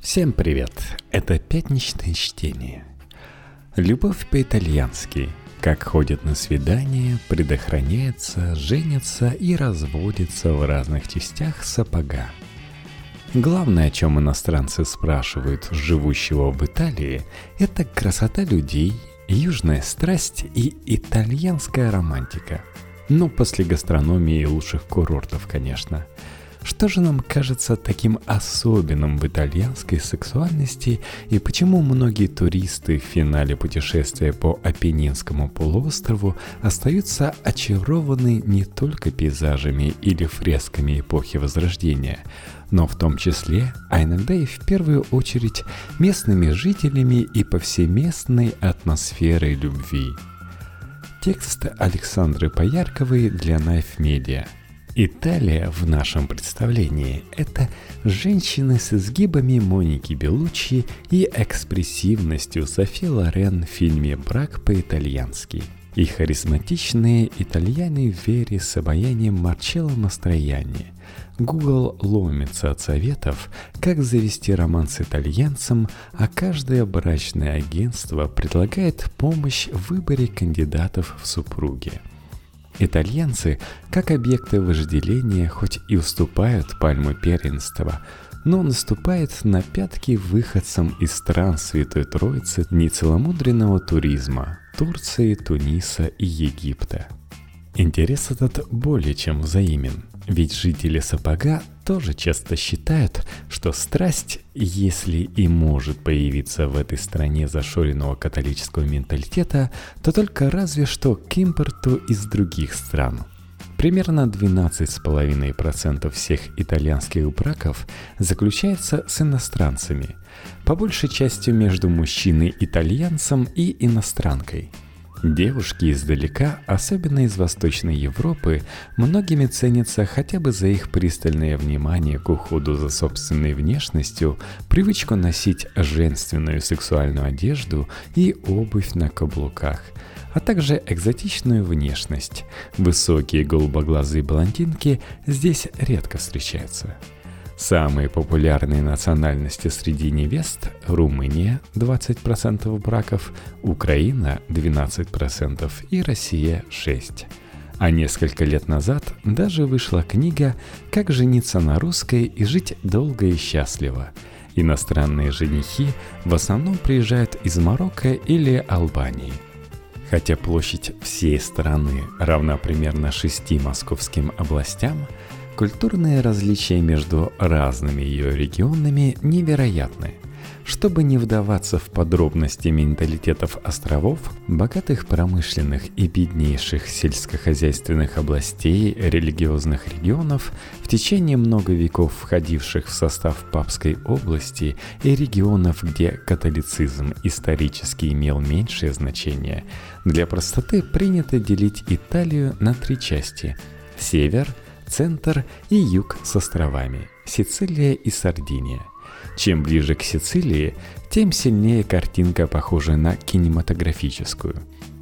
Всем привет! Это пятничное чтение. Любовь по-итальянски. Как ходят на свидание, предохраняется, женятся и разводится в разных частях сапога. Главное, о чем иностранцы спрашивают живущего в Италии, это красота людей, южная страсть и итальянская романтика. Ну, после гастрономии и лучших курортов, конечно – что же нам кажется таким особенным в итальянской сексуальности и почему многие туристы в финале путешествия по Апеннинскому полуострову остаются очарованы не только пейзажами или фресками эпохи Возрождения, но в том числе, а иногда и в первую очередь, местными жителями и повсеместной атмосферой любви. Текст Александры Поярковой для Knife Media – Италия в нашем представлении – это женщины с изгибами Моники Белуччи и экспрессивностью Софи Лорен в фильме «Брак по-итальянски» и харизматичные итальяне в вере с обаянием Марчелло Мастрояни. Google ломится от советов, как завести роман с итальянцем, а каждое брачное агентство предлагает помощь в выборе кандидатов в супруги – Итальянцы, как объекты вожделения, хоть и уступают пальму первенства, но наступает на пятки выходцам из стран Святой Троицы нецеломудренного туризма – Турции, Туниса и Египта. Интерес этот более чем взаимен, ведь жители Сапога тоже часто считают, что страсть, если и может появиться в этой стране зашоренного католического менталитета, то только разве что к импорту из других стран. Примерно 12,5% всех итальянских браков заключается с иностранцами, по большей части между мужчиной-итальянцем и иностранкой – Девушки издалека, особенно из Восточной Европы, многими ценятся хотя бы за их пристальное внимание к уходу за собственной внешностью, привычку носить женственную сексуальную одежду и обувь на каблуках, а также экзотичную внешность. Высокие голубоглазые блондинки здесь редко встречаются. Самые популярные национальности среди невест – Румыния – 20% браков, Украина – 12% и Россия – 6%. А несколько лет назад даже вышла книга «Как жениться на русской и жить долго и счастливо». Иностранные женихи в основном приезжают из Марокко или Албании. Хотя площадь всей страны равна примерно шести московским областям – Культурные различия между разными ее регионами невероятны. Чтобы не вдаваться в подробности менталитетов островов, богатых промышленных и беднейших сельскохозяйственных областей религиозных регионов, в течение много веков входивших в состав Папской области и регионов, где католицизм исторически имел меньшее значение, для простоты принято делить Италию на три части – север – центр и юг с островами – Сицилия и Сардиния. Чем ближе к Сицилии, тем сильнее картинка похожа на кинематографическую.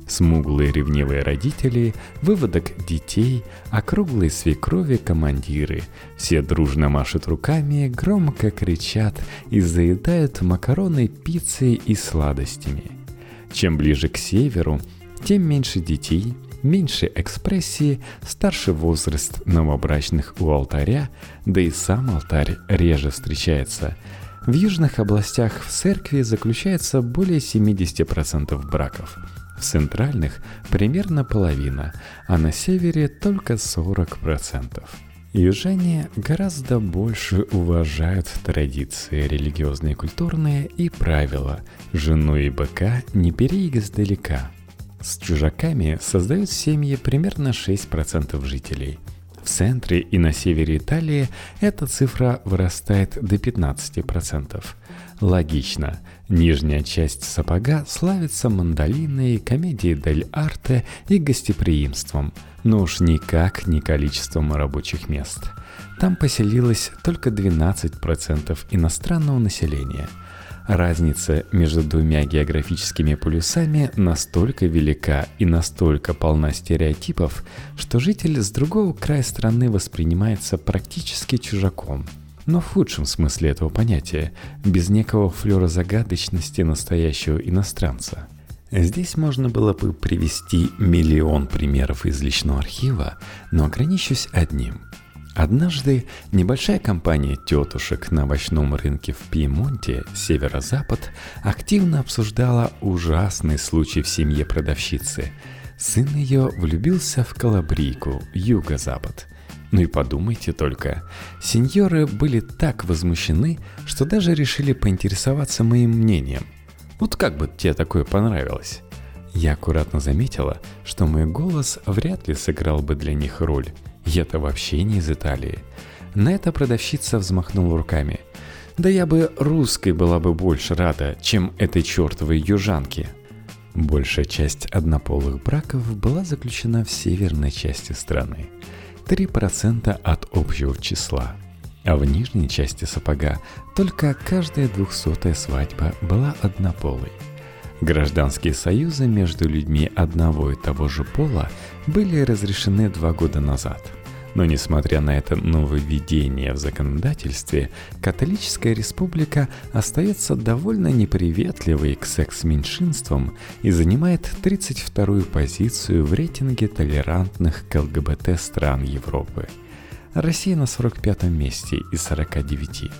Смуглые ревнивые родители, выводок детей, округлые свекрови командиры. Все дружно машут руками, громко кричат и заедают макароны пиццей и сладостями. Чем ближе к северу, тем меньше детей – меньше экспрессии, старший возраст новобрачных у алтаря, да и сам алтарь реже встречается. В южных областях в церкви заключается более 70% браков. В центральных примерно половина, а на севере только 40%. Южане гораздо больше уважают традиции религиозные культурные и правила «жену и быка не бери издалека», с чужаками создают семьи примерно 6% жителей. В центре и на севере Италии эта цифра вырастает до 15%. Логично. Нижняя часть сапога славится мандолиной, комедией дель арте и гостеприимством, но уж никак не количеством рабочих мест. Там поселилось только 12% иностранного населения – Разница между двумя географическими полюсами настолько велика и настолько полна стереотипов, что житель с другого края страны воспринимается практически чужаком. но в худшем смысле этого понятия, без некого флера загадочности настоящего иностранца. Здесь можно было бы привести миллион примеров из личного архива, но ограничусь одним. Однажды небольшая компания тетушек на овощном рынке в Пьемонте, северо-запад, активно обсуждала ужасный случай в семье продавщицы. Сын ее влюбился в Калабрийку, юго-запад – ну и подумайте только, сеньоры были так возмущены, что даже решили поинтересоваться моим мнением. Вот как бы тебе такое понравилось? Я аккуратно заметила, что мой голос вряд ли сыграл бы для них роль. Я-то вообще не из Италии. На это продавщица взмахнула руками. Да я бы русской была бы больше рада, чем этой чертовой южанке. Большая часть однополых браков была заключена в северной части страны. 3% от общего числа. А в нижней части сапога только каждая двухсотая свадьба была однополой. Гражданские союзы между людьми одного и того же пола были разрешены два года назад – но несмотря на это нововведение в законодательстве, католическая республика остается довольно неприветливой к секс-меньшинствам и занимает 32-ю позицию в рейтинге толерантных к ЛГБТ стран Европы. Россия на 45-м месте из 49.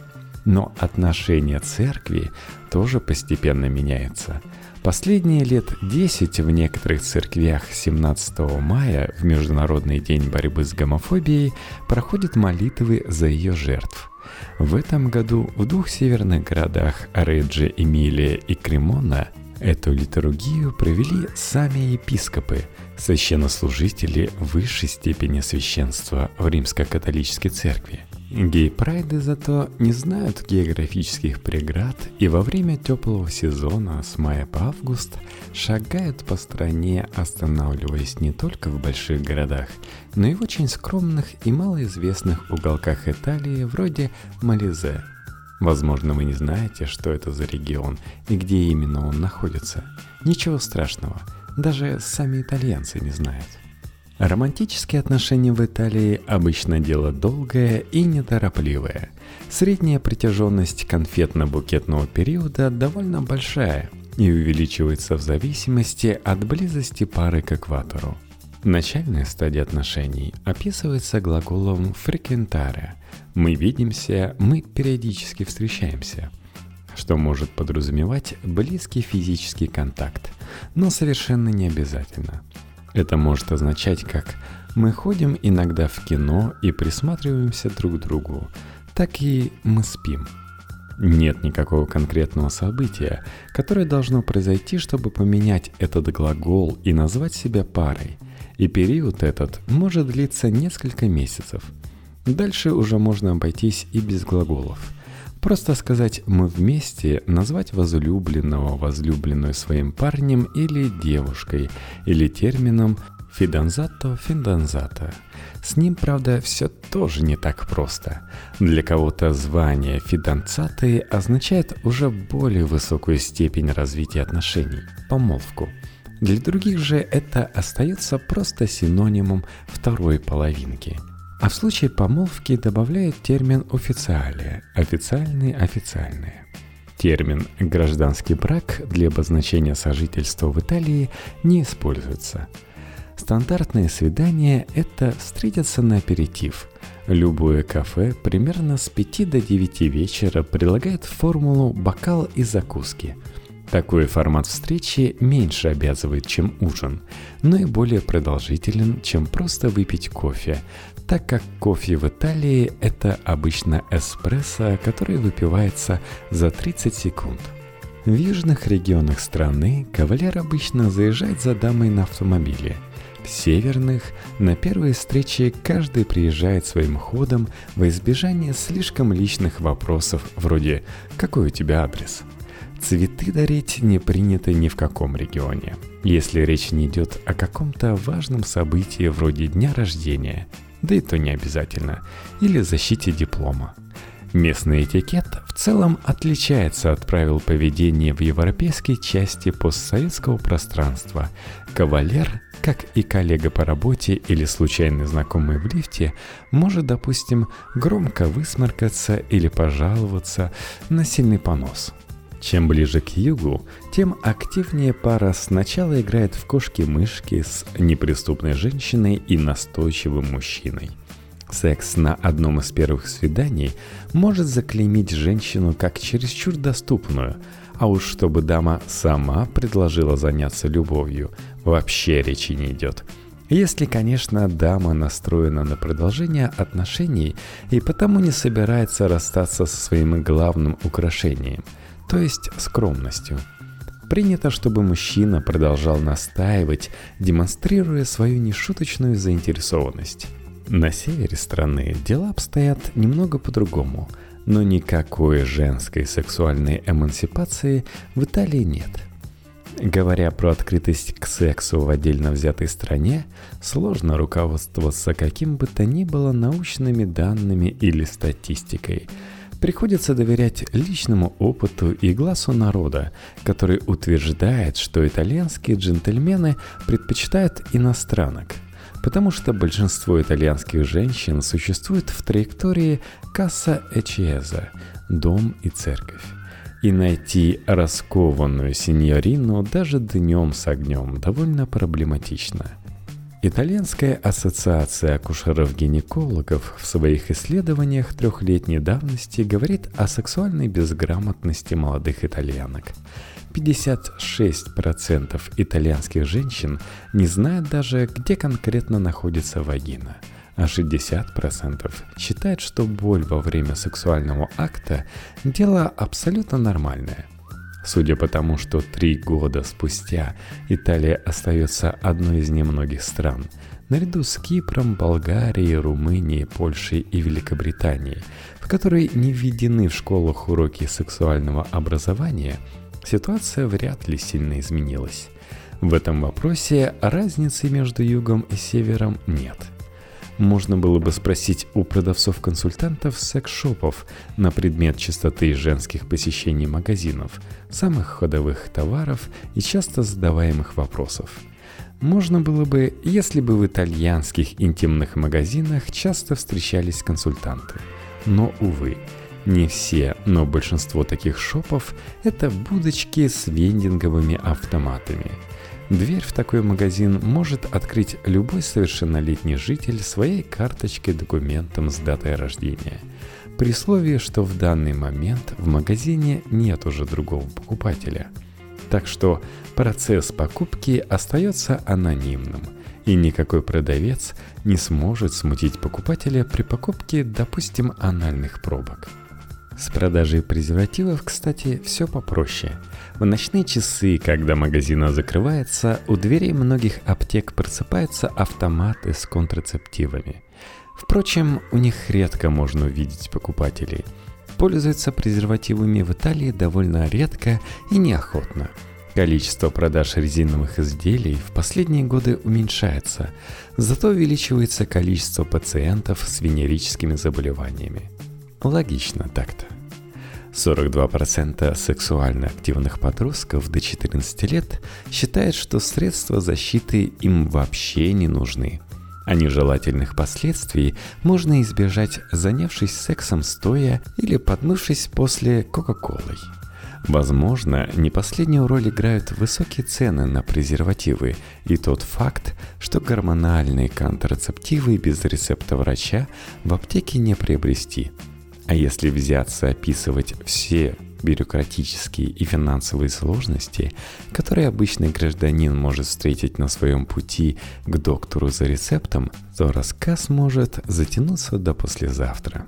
Но отношение церкви тоже постепенно меняется – Последние лет 10 в некоторых церквях 17 мая в Международный день борьбы с гомофобией проходят молитвы за ее жертв. В этом году в двух северных городах Реджи, Эмилия и Кремона эту литургию провели сами епископы, священнослужители высшей степени священства в Римско-католической церкви. Гей-прайды зато не знают географических преград и во время теплого сезона с мая по август шагают по стране, останавливаясь не только в больших городах, но и в очень скромных и малоизвестных уголках Италии вроде Мализе. Возможно, вы не знаете, что это за регион и где именно он находится. Ничего страшного, даже сами итальянцы не знают. Романтические отношения в Италии обычно дело долгое и неторопливое. Средняя протяженность конфетно-букетного периода довольно большая и увеличивается в зависимости от близости пары к экватору. Начальная стадия отношений описывается глаголом «frequentare» – «мы видимся», «мы периодически встречаемся», что может подразумевать близкий физический контакт, но совершенно не обязательно – это может означать как «мы ходим иногда в кино и присматриваемся друг к другу», так и «мы спим». Нет никакого конкретного события, которое должно произойти, чтобы поменять этот глагол и назвать себя парой. И период этот может длиться несколько месяцев. Дальше уже можно обойтись и без глаголов – Просто сказать «мы вместе», назвать возлюбленного, возлюбленную своим парнем или девушкой, или термином «фиданзато финданзата». С ним, правда, все тоже не так просто. Для кого-то звание фиданцаты означает уже более высокую степень развития отношений – помолвку. Для других же это остается просто синонимом второй половинки – а в случае помолвки добавляют термин «официалия» – официальные, официальные. Термин «гражданский брак» для обозначения сожительства в Италии не используется. Стандартное свидание – это встретиться на аперитив. Любое кафе примерно с 5 до 9 вечера предлагает формулу «бокал и закуски», такой формат встречи меньше обязывает, чем ужин, но и более продолжителен, чем просто выпить кофе, так как кофе в Италии – это обычно эспрессо, который выпивается за 30 секунд. В южных регионах страны кавалер обычно заезжает за дамой на автомобиле. В северных на первой встрече каждый приезжает своим ходом во избежание слишком личных вопросов вроде «Какой у тебя адрес?». Цветы дарить не принято ни в каком регионе, если речь не идет о каком-то важном событии вроде дня рождения, да и то не обязательно, или защите диплома. Местный этикет в целом отличается от правил поведения в европейской части постсоветского пространства. Кавалер, как и коллега по работе или случайный знакомый в лифте, может, допустим, громко высморкаться или пожаловаться на сильный понос. Чем ближе к югу, тем активнее пара сначала играет в кошки-мышки с неприступной женщиной и настойчивым мужчиной – Секс на одном из первых свиданий может заклеймить женщину как чересчур доступную, а уж чтобы дама сама предложила заняться любовью, вообще речи не идет. Если, конечно, дама настроена на продолжение отношений и потому не собирается расстаться со своим главным украшением, то есть скромностью. Принято, чтобы мужчина продолжал настаивать, демонстрируя свою нешуточную заинтересованность. На севере страны дела обстоят немного по-другому, но никакой женской сексуальной эмансипации в Италии нет. Говоря про открытость к сексу в отдельно взятой стране, сложно руководствоваться каким бы то ни было научными данными или статистикой. Приходится доверять личному опыту и глазу народа, который утверждает, что итальянские джентльмены предпочитают иностранок – потому что большинство итальянских женщин существует в траектории «касса эчеза» – дом и церковь. И найти раскованную сеньорину даже днем с огнем довольно проблематично. Итальянская ассоциация акушеров-гинекологов в своих исследованиях трехлетней давности говорит о сексуальной безграмотности молодых итальянок – 56% итальянских женщин не знают даже, где конкретно находится вагина, а 60% считают, что боль во время сексуального акта – дело абсолютно нормальное. Судя по тому, что три года спустя Италия остается одной из немногих стран, наряду с Кипром, Болгарией, Румынией, Польшей и Великобританией, в которой не введены в школах уроки сексуального образования – ситуация вряд ли сильно изменилась. В этом вопросе разницы между югом и севером нет. Можно было бы спросить у продавцов-консультантов секс-шопов на предмет частоты женских посещений магазинов, самых ходовых товаров и часто задаваемых вопросов. Можно было бы, если бы в итальянских интимных магазинах часто встречались консультанты. Но, увы, не все, но большинство таких шопов – это будочки с вендинговыми автоматами. Дверь в такой магазин может открыть любой совершеннолетний житель своей карточкой документом с датой рождения, при условии, что в данный момент в магазине нет уже другого покупателя. Так что процесс покупки остается анонимным – и никакой продавец не сможет смутить покупателя при покупке, допустим, анальных пробок. С продажей презервативов, кстати, все попроще. В ночные часы, когда магазин закрывается, у дверей многих аптек просыпаются автоматы с контрацептивами. Впрочем, у них редко можно увидеть покупателей. Пользуются презервативами в Италии довольно редко и неохотно. Количество продаж резиновых изделий в последние годы уменьшается, зато увеличивается количество пациентов с венерическими заболеваниями. Логично так-то. 42% сексуально активных подростков до 14 лет считают, что средства защиты им вообще не нужны. А нежелательных последствий можно избежать, занявшись сексом стоя или подмывшись после Кока-Колой. Возможно, не последнюю роль играют высокие цены на презервативы и тот факт, что гормональные контрацептивы без рецепта врача в аптеке не приобрести – а если взяться описывать все бюрократические и финансовые сложности, которые обычный гражданин может встретить на своем пути к доктору за рецептом, то рассказ может затянуться до послезавтра.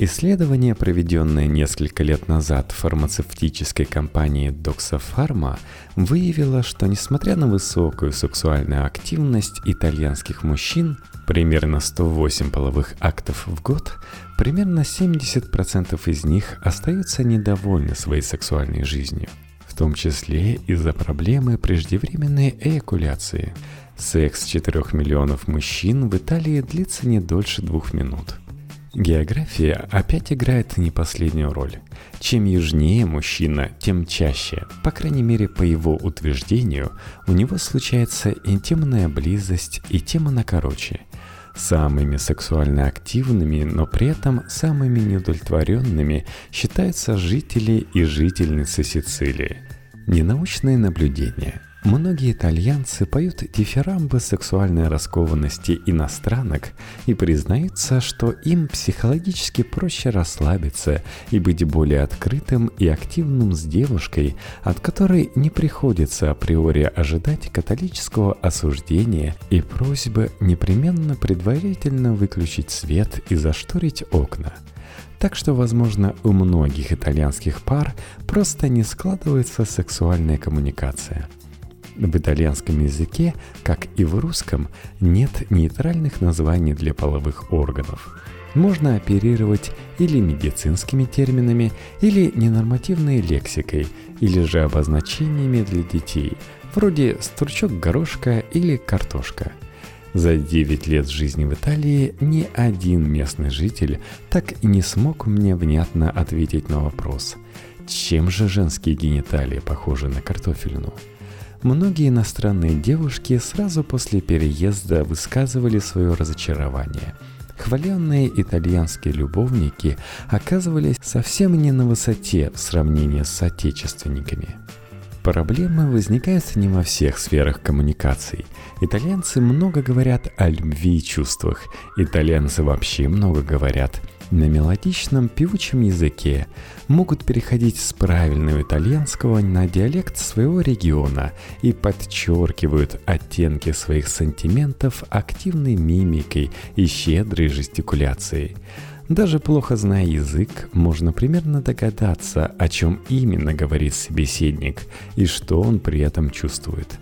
Исследование, проведенное несколько лет назад фармацевтической компанией Doxapharma, выявило, что несмотря на высокую сексуальную активность итальянских мужчин, примерно 108 половых актов в год, примерно 70% из них остаются недовольны своей сексуальной жизнью, в том числе из-за проблемы преждевременной эякуляции. Секс 4 миллионов мужчин в Италии длится не дольше двух минут – География опять играет не последнюю роль. Чем южнее мужчина, тем чаще, по крайней мере по его утверждению, у него случается интимная близость и тем она короче. Самыми сексуально активными, но при этом самыми неудовлетворенными считаются жители и жительницы Сицилии. Ненаучные наблюдения – Многие итальянцы поют дифирамбы сексуальной раскованности иностранок и признаются, что им психологически проще расслабиться и быть более открытым и активным с девушкой, от которой не приходится априори ожидать католического осуждения и просьбы непременно предварительно выключить свет и зашторить окна. Так что, возможно, у многих итальянских пар просто не складывается сексуальная коммуникация – в итальянском языке, как и в русском, нет нейтральных названий для половых органов. Можно оперировать или медицинскими терминами, или ненормативной лексикой, или же обозначениями для детей, вроде «стручок горошка» или «картошка». За 9 лет жизни в Италии ни один местный житель так и не смог мне внятно ответить на вопрос, чем же женские гениталии похожи на картофельную. Многие иностранные девушки сразу после переезда высказывали свое разочарование. Хваленные итальянские любовники оказывались совсем не на высоте в сравнении с соотечественниками. Проблемы возникают не во всех сферах коммуникаций. Итальянцы много говорят о любви и чувствах. Итальянцы вообще много говорят – на мелодичном певучем языке могут переходить с правильного итальянского на диалект своего региона и подчеркивают оттенки своих сантиментов активной мимикой и щедрой жестикуляцией. Даже плохо зная язык, можно примерно догадаться, о чем именно говорит собеседник и что он при этом чувствует.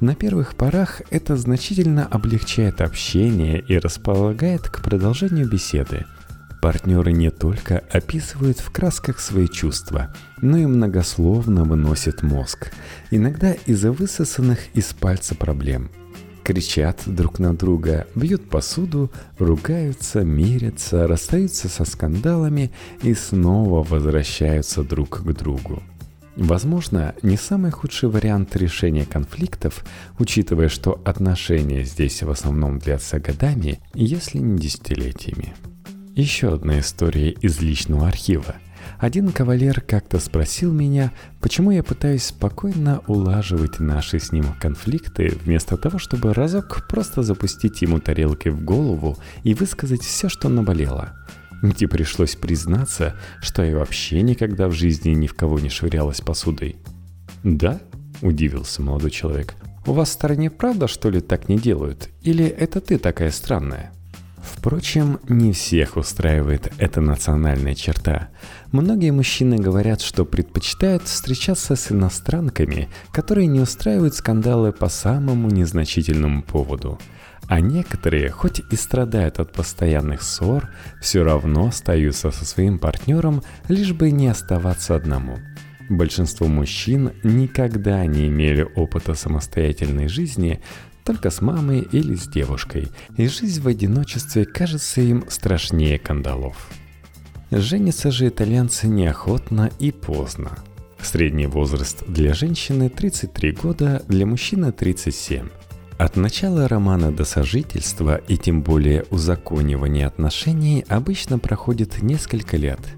На первых порах это значительно облегчает общение и располагает к продолжению беседы – Партнеры не только описывают в красках свои чувства, но и многословно выносят мозг, иногда из-за высосанных из пальца проблем. Кричат друг на друга, бьют посуду, ругаются, мирятся, расстаются со скандалами и снова возвращаются друг к другу. Возможно, не самый худший вариант решения конфликтов, учитывая, что отношения здесь в основном длятся годами, если не десятилетиями. Еще одна история из личного архива. Один кавалер как-то спросил меня, почему я пытаюсь спокойно улаживать наши с ним конфликты, вместо того, чтобы разок просто запустить ему тарелкой в голову и высказать все, что наболело. Мне пришлось признаться, что я вообще никогда в жизни ни в кого не швырялась посудой. «Да?» – удивился молодой человек. «У вас в стороне правда, что ли, так не делают? Или это ты такая странная?» Впрочем, не всех устраивает эта национальная черта. Многие мужчины говорят, что предпочитают встречаться с иностранками, которые не устраивают скандалы по самому незначительному поводу. А некоторые, хоть и страдают от постоянных ссор, все равно остаются со своим партнером, лишь бы не оставаться одному. Большинство мужчин никогда не имели опыта самостоятельной жизни, только с мамой или с девушкой, и жизнь в одиночестве кажется им страшнее кандалов. Женятся же итальянцы неохотно и поздно. Средний возраст для женщины 33 года, для мужчины 37. От начала романа до сожительства и тем более узаконивания отношений обычно проходит несколько лет –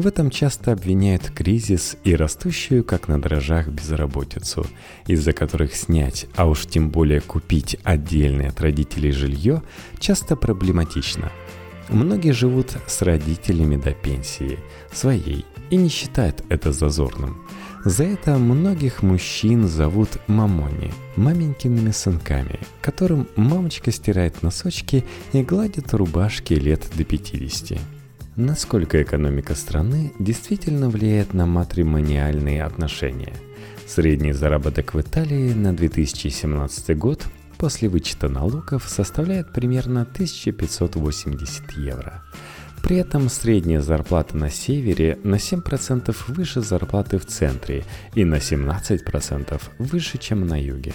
в этом часто обвиняют кризис и растущую, как на дрожжах, безработицу, из-за которых снять, а уж тем более купить отдельное от родителей жилье, часто проблематично. Многие живут с родителями до пенсии, своей, и не считают это зазорным. За это многих мужчин зовут мамони, маменькиными сынками, которым мамочка стирает носочки и гладит рубашки лет до 50. Насколько экономика страны действительно влияет на матримониальные отношения? Средний заработок в Италии на 2017 год после вычета налогов составляет примерно 1580 евро. При этом средняя зарплата на севере на 7% выше зарплаты в центре и на 17% выше, чем на юге.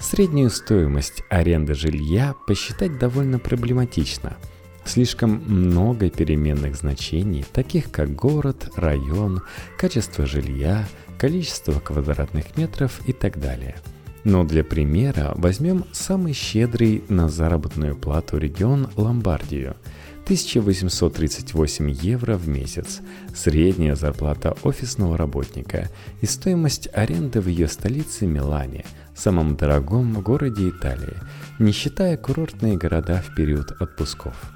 Среднюю стоимость аренды жилья посчитать довольно проблематично – Слишком много переменных значений, таких как город, район, качество жилья, количество квадратных метров и так далее. Но для примера возьмем самый щедрый на заработную плату регион Ломбардию – 1838 евро в месяц, средняя зарплата офисного работника и стоимость аренды в ее столице Милане, самом дорогом городе Италии, не считая курортные города в период отпусков.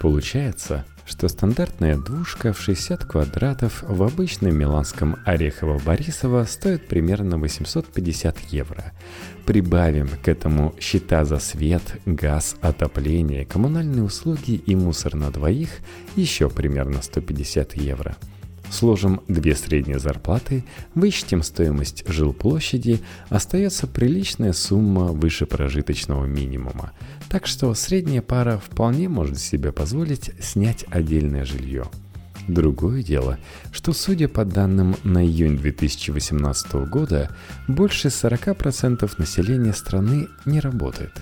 Получается, что стандартная двушка в 60 квадратов в обычном миланском Орехово-Борисово стоит примерно 850 евро. Прибавим к этому счета за свет, газ, отопление, коммунальные услуги и мусор на двоих еще примерно 150 евро – Сложим две средние зарплаты, вычтем стоимость жилплощади, остается приличная сумма выше прожиточного минимума. Так что средняя пара вполне может себе позволить снять отдельное жилье. Другое дело, что судя по данным на июнь 2018 года, больше 40% населения страны не работает.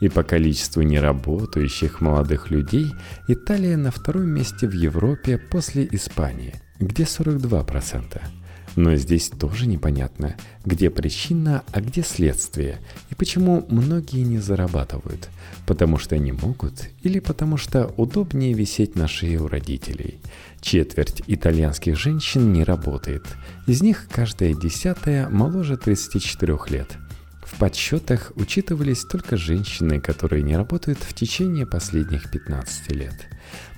И по количеству неработающих молодых людей Италия на втором месте в Европе после Испании – где 42%. Но здесь тоже непонятно, где причина, а где следствие, и почему многие не зарабатывают, потому что не могут или потому что удобнее висеть на шее у родителей. Четверть итальянских женщин не работает, из них каждая десятая моложе 34 лет – в подсчетах учитывались только женщины, которые не работают в течение последних 15 лет.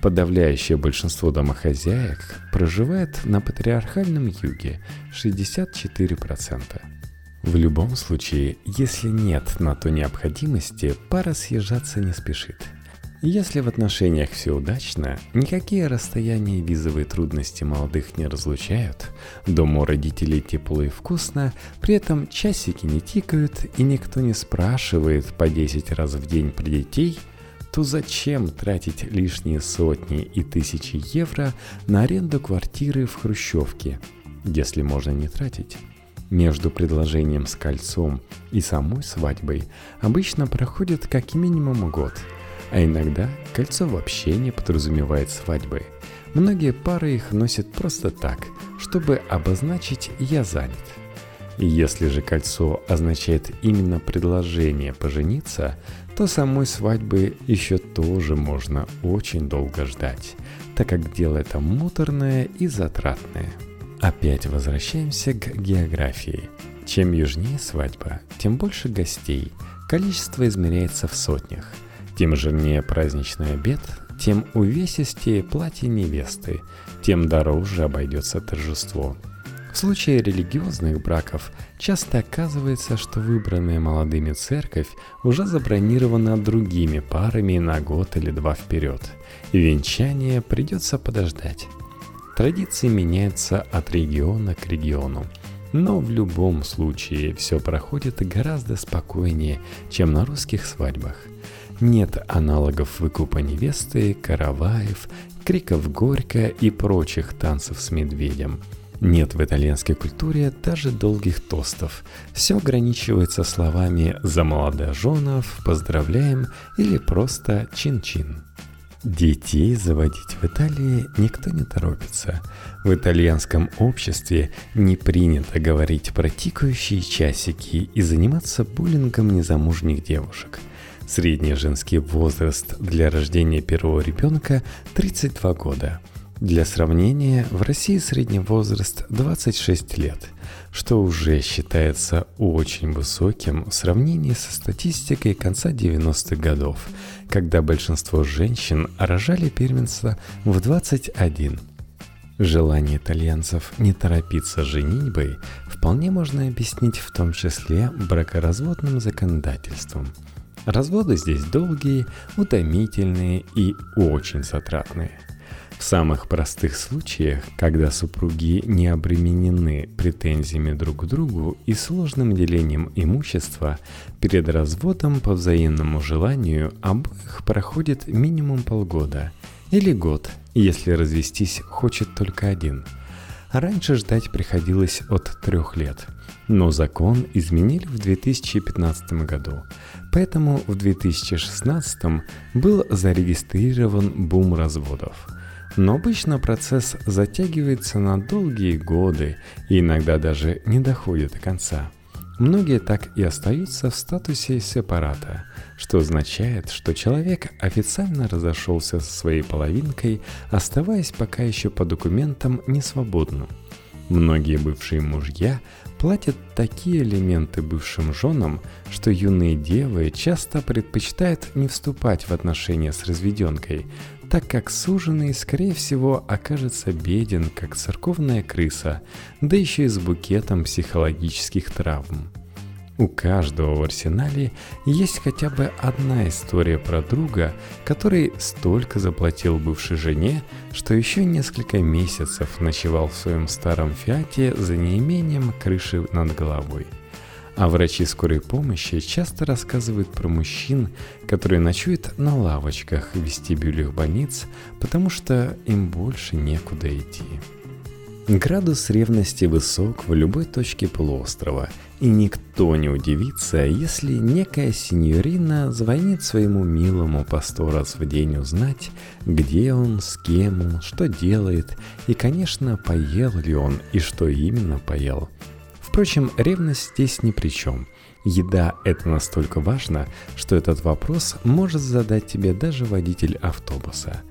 Подавляющее большинство домохозяек проживает на патриархальном юге – 64%. В любом случае, если нет на то необходимости, пара съезжаться не спешит – если в отношениях все удачно, никакие расстояния и визовые трудности молодых не разлучают, дома у родителей тепло и вкусно, при этом часики не тикают и никто не спрашивает по 10 раз в день про детей, то зачем тратить лишние сотни и тысячи евро на аренду квартиры в Хрущевке, если можно не тратить? Между предложением с кольцом и самой свадьбой обычно проходит как минимум год – а иногда кольцо вообще не подразумевает свадьбы. Многие пары их носят просто так, чтобы обозначить «я занят». Если же кольцо означает именно предложение пожениться, то самой свадьбы еще тоже можно очень долго ждать, так как дело это муторное и затратное. Опять возвращаемся к географии. Чем южнее свадьба, тем больше гостей, количество измеряется в сотнях – тем жирнее праздничный обед, тем увесистее платье невесты, тем дороже обойдется торжество. В случае религиозных браков часто оказывается, что выбранная молодыми церковь уже забронирована другими парами на год или два вперед, и венчание придется подождать. Традиции меняются от региона к региону, но в любом случае все проходит гораздо спокойнее, чем на русских свадьбах. Нет аналогов выкупа невесты, караваев, криков горько и прочих танцев с медведем. Нет в итальянской культуре даже долгих тостов. Все ограничивается словами «за молодоженов», «поздравляем» или просто «чин-чин». Детей заводить в Италии никто не торопится. В итальянском обществе не принято говорить про тикающие часики и заниматься буллингом незамужних девушек – Средний женский возраст для рождения первого ребенка 32 года. Для сравнения, в России средний возраст 26 лет, что уже считается очень высоким в сравнении со статистикой конца 90-х годов, когда большинство женщин рожали первенца в 21. Желание итальянцев не торопиться женитьбой вполне можно объяснить в том числе бракоразводным законодательством – Разводы здесь долгие, утомительные и очень затратные. В самых простых случаях, когда супруги не обременены претензиями друг к другу и сложным делением имущества, перед разводом по взаимному желанию обоих проходит минимум полгода или год, если развестись хочет только один – Раньше ждать приходилось от трех лет, но закон изменили в 2015 году, поэтому в 2016 был зарегистрирован бум разводов. Но обычно процесс затягивается на долгие годы и иногда даже не доходит до конца. Многие так и остаются в статусе сепарата, что означает, что человек официально разошелся со своей половинкой, оставаясь пока еще по документам несвободным. Многие бывшие мужья платят такие элементы бывшим женам, что юные девы часто предпочитают не вступать в отношения с разведенкой, так как суженый, скорее всего, окажется беден, как церковная крыса, да еще и с букетом психологических травм. У каждого в арсенале есть хотя бы одна история про друга, который столько заплатил бывшей жене, что еще несколько месяцев ночевал в своем старом фиате за неимением крыши над головой – а врачи скорой помощи часто рассказывают про мужчин, которые ночуют на лавочках в вестибюлях больниц, потому что им больше некуда идти. Градус ревности высок в любой точке полуострова, и никто не удивится, если некая сеньорина звонит своему милому по сто раз в день узнать, где он, с кем он, что делает, и, конечно, поел ли он и что именно поел – Впрочем, ревность здесь ни при чем. Еда – это настолько важно, что этот вопрос может задать тебе даже водитель автобуса.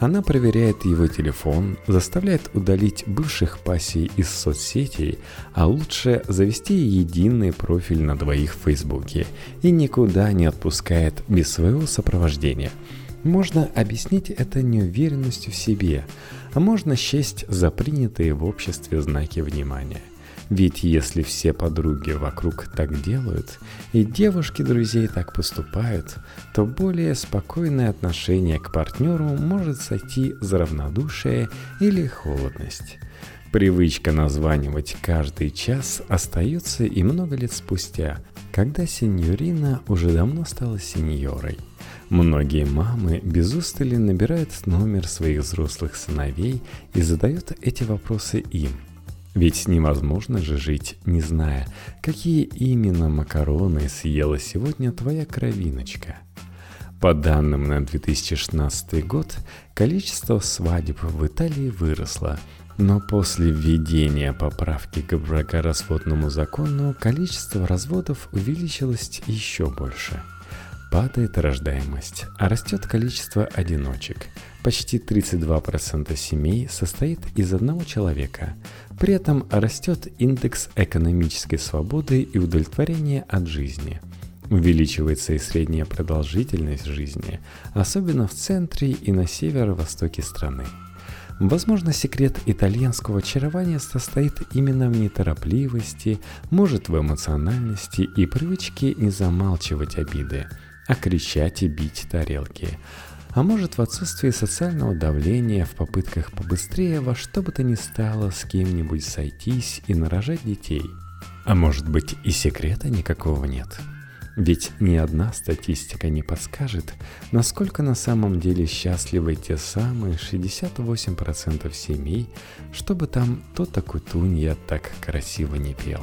Она проверяет его телефон, заставляет удалить бывших пассий из соцсетей, а лучше завести единый профиль на двоих в Фейсбуке и никуда не отпускает без своего сопровождения. Можно объяснить это неуверенностью в себе, а можно счесть за принятые в обществе знаки внимания – ведь если все подруги вокруг так делают, и девушки друзей так поступают, то более спокойное отношение к партнеру может сойти за равнодушие или холодность. Привычка названивать каждый час остается и много лет спустя, когда сеньорина уже давно стала сеньорой. Многие мамы без устали набирают номер своих взрослых сыновей и задают эти вопросы им – ведь невозможно же жить, не зная, какие именно макароны съела сегодня твоя кровиночка. По данным на 2016 год, количество свадеб в Италии выросло, но после введения поправки к бракоразводному закону количество разводов увеличилось еще больше – Падает рождаемость, а растет количество одиночек. Почти 32% семей состоит из одного человека. При этом растет индекс экономической свободы и удовлетворения от жизни. Увеличивается и средняя продолжительность жизни, особенно в центре и на северо-востоке страны. Возможно, секрет итальянского очарования состоит именно в неторопливости, может в эмоциональности и привычке не замалчивать обиды – а кричать и бить тарелки. А может в отсутствии социального давления в попытках побыстрее во что бы то ни стало с кем-нибудь сойтись и нарожать детей. А может быть и секрета никакого нет. Ведь ни одна статистика не подскажет, насколько на самом деле счастливы те самые 68% семей, чтобы там тот такой тунья так красиво не пел.